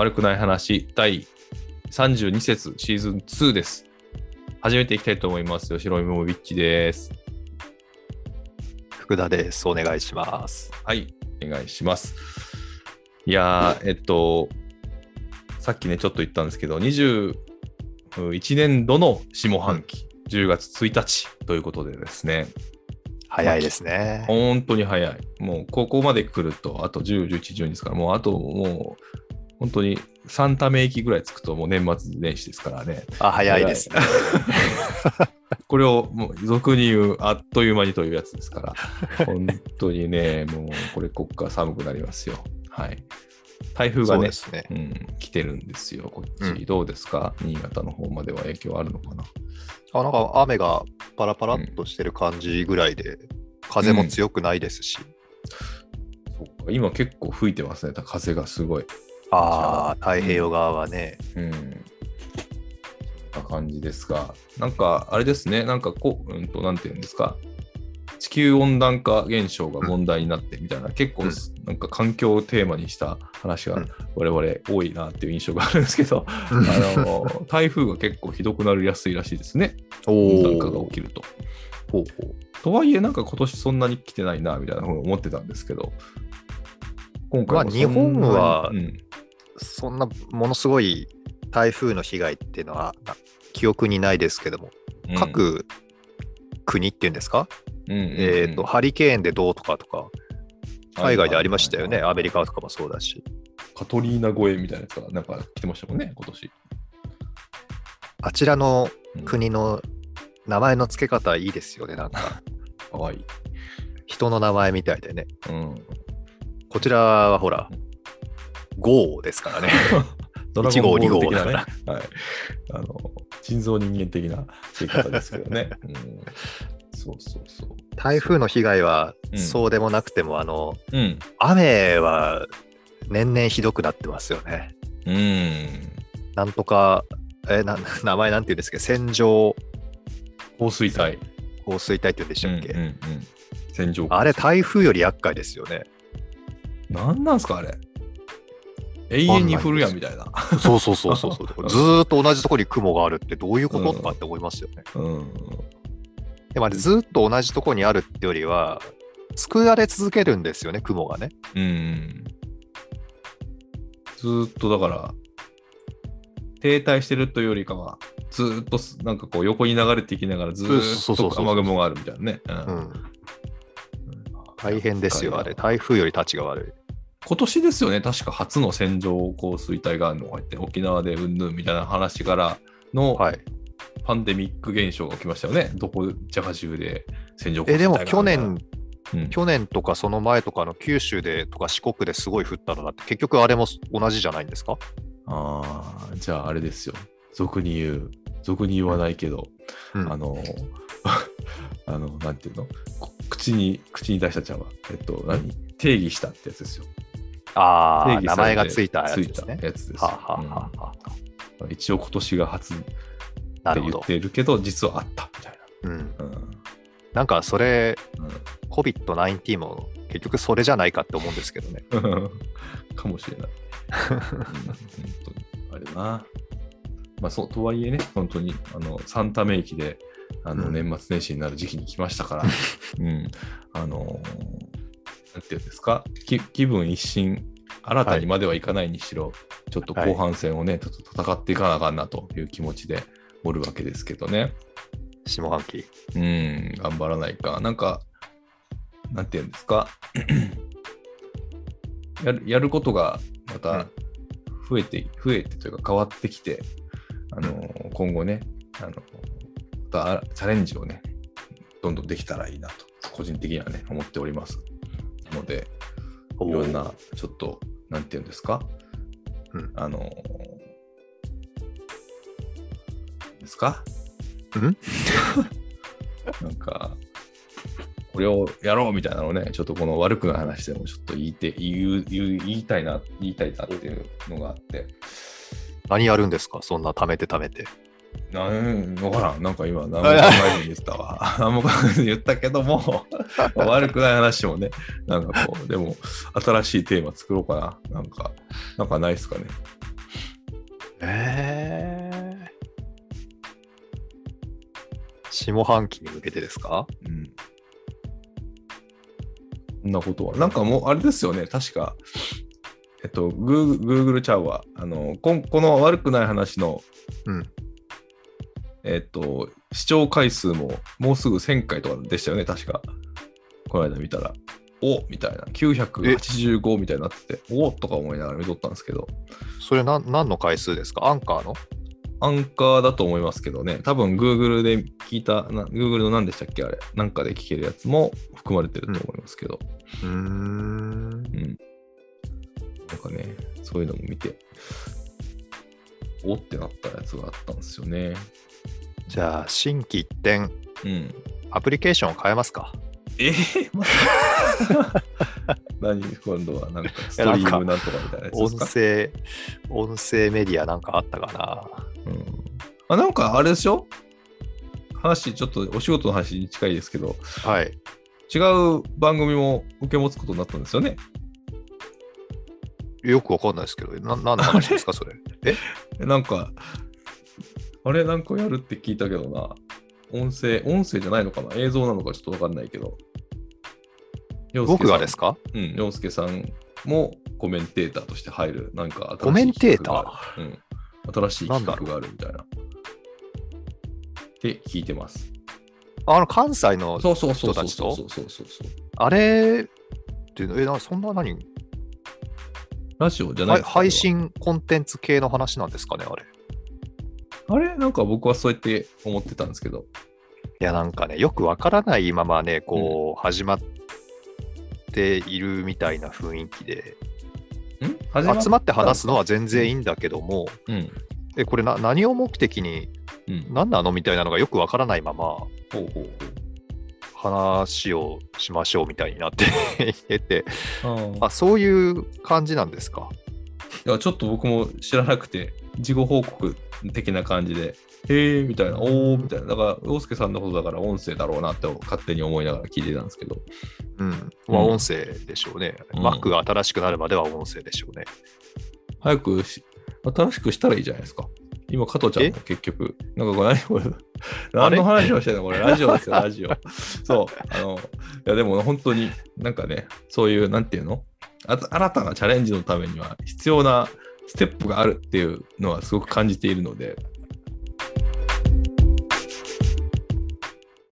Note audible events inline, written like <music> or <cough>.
悪くない話第32節シーズン2です。始めていきたいと思います。吉野もビッチです。福田です。お願いします。はい、お願いします。いやー、えっと、さっきね、ちょっと言ったんですけど、21年度の下半期、10月1日ということでですね、早いですね。本当に早い。もうここまで来ると、あと10、11、12ですから、もうあともう、本当に3ため息ぐらいつくと、もう年末年始ですからね。あ、早いですね。<laughs> これをもう俗に言う、あっという間にというやつですから、本当にね、<laughs> もうこれ、こっから寒くなりますよ。はい。台風がねね。うん、来てるんですよ、こっち。うんどうですか？新潟の方までは影響あるのかな？あなんか雨がパラパラっとしてる感じぐらいで、風も強くないですし。そっか今結構吹いてますね、風がすごい。ああ、太平洋側はね。うん。な感じですが、なんか、あれですね、なんかこう、うんと、なんていうんですか、地球温暖化現象が問題になってみたいな、結構、うん。なんか環境をテーマにした話がうん。我々多いなっていう印象があるんですけど、あの台風が結構ひどくなりやすいらしいですね、温暖化が起きると。ほうほう。とはいえ、なんか今年そんなに来てないなみたいなふうに思ってたんですけど、今回もそんなにまあ日本はうんそんなものすごい台風の被害っていうのはな記憶にないですけども、うん各国っていうんですか、うんうんうんえっ、と、ハリケーンでどうとかとか、海外でありましたよね。はいはいはいアメリカとかもそうだし。カトリーナ越えみたいなやつがなんか来てましたもんね、今年。あちらのうん国の名前の付け方いいですよね。なんか、<laughs> かわいい。人の名前みたいでね。うん。こちらはほら、ゴーですからね。<laughs> ドラゴンボール的な1ね。号はい。あの、人造人間的な言い方ですけどね。<laughs> うん、そうそうそう。台風の被害はうんそうでもなくても、あの、うん。雨は年々ひどくなってますよね。うん。なんとか、え、な <laughs> 名前なんて言うんですけ？ど、線状降水帯。降水帯って言うんでしたっけ、うんうんうん。線状あれ、台風より厄介ですよね。なんなんすか、あれ？永遠に降るやんみたいな。そうそうそうそうそう。<laughs> ずーっと同じところに雲があるってどういうこと、うんとかって思いますよね。うん。でもあれずーっと同じところにあるってよりは、作られ続けるんですよね、雲がね。うん。ずーっとだから、停滞してるというよりかは、ずーっとすなんかこう横に流れていきながらずっとそうそうそう雨雲があるみたいなね。大変ですよ、あれ。台風より立ちが悪い。今年ですよね、確か初の線状降水帯があるのがあって、沖縄でうんぬんみたいな話からのはい。パンデミック現象が起きましたよね。どこじゃか中で線状降え、で水帯がも去年、うん去年とかその前とかの九州でとか四国ですごい降ったのだって結局あれも同じじゃないんですか？ああ、じゃああれですよ。俗に言う、俗に言わないけど、うんあの、<laughs> あの、なんていうの？こ口に、口に出したちゃうわ。えっと、何？定義したってやつですよ。ああ、名前がついたやつですね。やつですよ。はあはあはあはあうん一応今年が初って言っ。てるけど、実はあったみたいうん、な。うんなんかそれ、うん COVID-19 も結局それじゃないかって思うんですけどね。<laughs> かもしれない。うん本当に。あれな。まあそう、とはいえね、本当に、あの、サンタめ息で、あの、うん年末年始になる時期に来ましたから、<laughs> うん。あのーなんていうんですか、き気分一新、新たにまではいかないにしろ、ちょっと後半戦をね、ちょっと戦っていかなあかんなという気持ちでおるわけですけどね。下半期。うん、頑張らないか。なんか、なんていうんですか？<clears throat> やるやることがまた増えて、増えてというか変わってきて、あの今後ね、あのまたチャレンジをね、どんどんできたらいいなと、個人的にはね、思っております。ので、いろんな、ちょっと、なんていうんですか、うん。あの、ですか？ん？<laughs> なんか、これをやろうみたいなのをね、ちょっとこの悪くない話でもちょっと言いて言う言う言いたいな、言いたいなっていうのがあって、何やるんですか？そんな貯めて貯めて。なんわからん。なんか今、何も考えずに言ったわ。<laughs> 何も考えずに言ったけども、<laughs> 悪くない話もね、なんかこう、でも、新しいテーマ作ろうかな。なんか、なんかないっすかね。えー。下半期に向けてですか？うん。そんなことは。なんかもう、あれですよね、確か、えっと、グーグ Google ちゃうわ。あの、こんこの悪くない話の、うん。えっと、視聴回数ももうすぐ1000回とかでしたよね、確か。この間見たら。おみたいな。985みたいになってて、おとか思いながら見とったんですけど、それな何の回数ですか？アンカーの？アンカーだと思いますけどね、多分 Google で聞いた、な Google の何でしたっけ？あれ、なんかで聞けるやつも含まれてると思いますけど、うーん。うん。なんかね、そういうのも見て、おってなったやつがあったんですよね。じゃあ、新規一点、うん。アプリケーションを変えますか？えー、また <laughs> 何今度はなんかストリームなんとかみたいなやつで音声、音声メディアなんかあったかな？うん、あなんかあれでしょ？話、ちょっとお仕事の話に近いですけど、はい。違う番組も受け持つことになったんですよね？よくわかんないですけど、な何の話ですか、それ？ええ？<laughs> なんか、あれなんかやるって聞いたけどな。音声、音声じゃないのかな？映像なのかちょっとわかんないけど。僕がですか？かうん、洋介さんもコメンテーターとして入る、なんか新しいコメンテーター？うん。新しい企画があるみたいな。って聞いてます。あの、関西のそうそうそうそう人たちと？そうそうそうそう。あれっていうの、え、なそんな何？ラジオじゃない配信コンテンツ系の話なんですかね、あれ。あれなんか僕はそうやって思ってたんですけど。いや、なんかね、よくわからないままね、こう、始まっているみたいな雰囲気で、ん？始集まって話すのは全然いいんだけども、うん。え、これな何を目的に、うん。何なのみたいなのがよくわからないまま。話をしましょうみたいになって <laughs> いて、ああ、そういう感じなんですか？いや、ちょっと僕も知らなくて、事後報告的な感じで、へえみたいな、おーみたいな。だから、洋介さんのことだから音声だろうなって勝手に思いながら聞いてたんですけど。うん。まあ、うん音声でしょうね。うん Mac が新しくなるまでは音声でしょうね。早くし新しくしたらいいじゃないですか。今、加藤ちゃんも結局、なんかこれ何これ、<laughs> 何の話をしてんの？これ、ラジオですよ、ラジオ。そう。あの、いや、でも本当になんかね、そういう、なんていうの？あ新たなチャレンジのためには必要なステップがあるっていうのはすごく感じているので、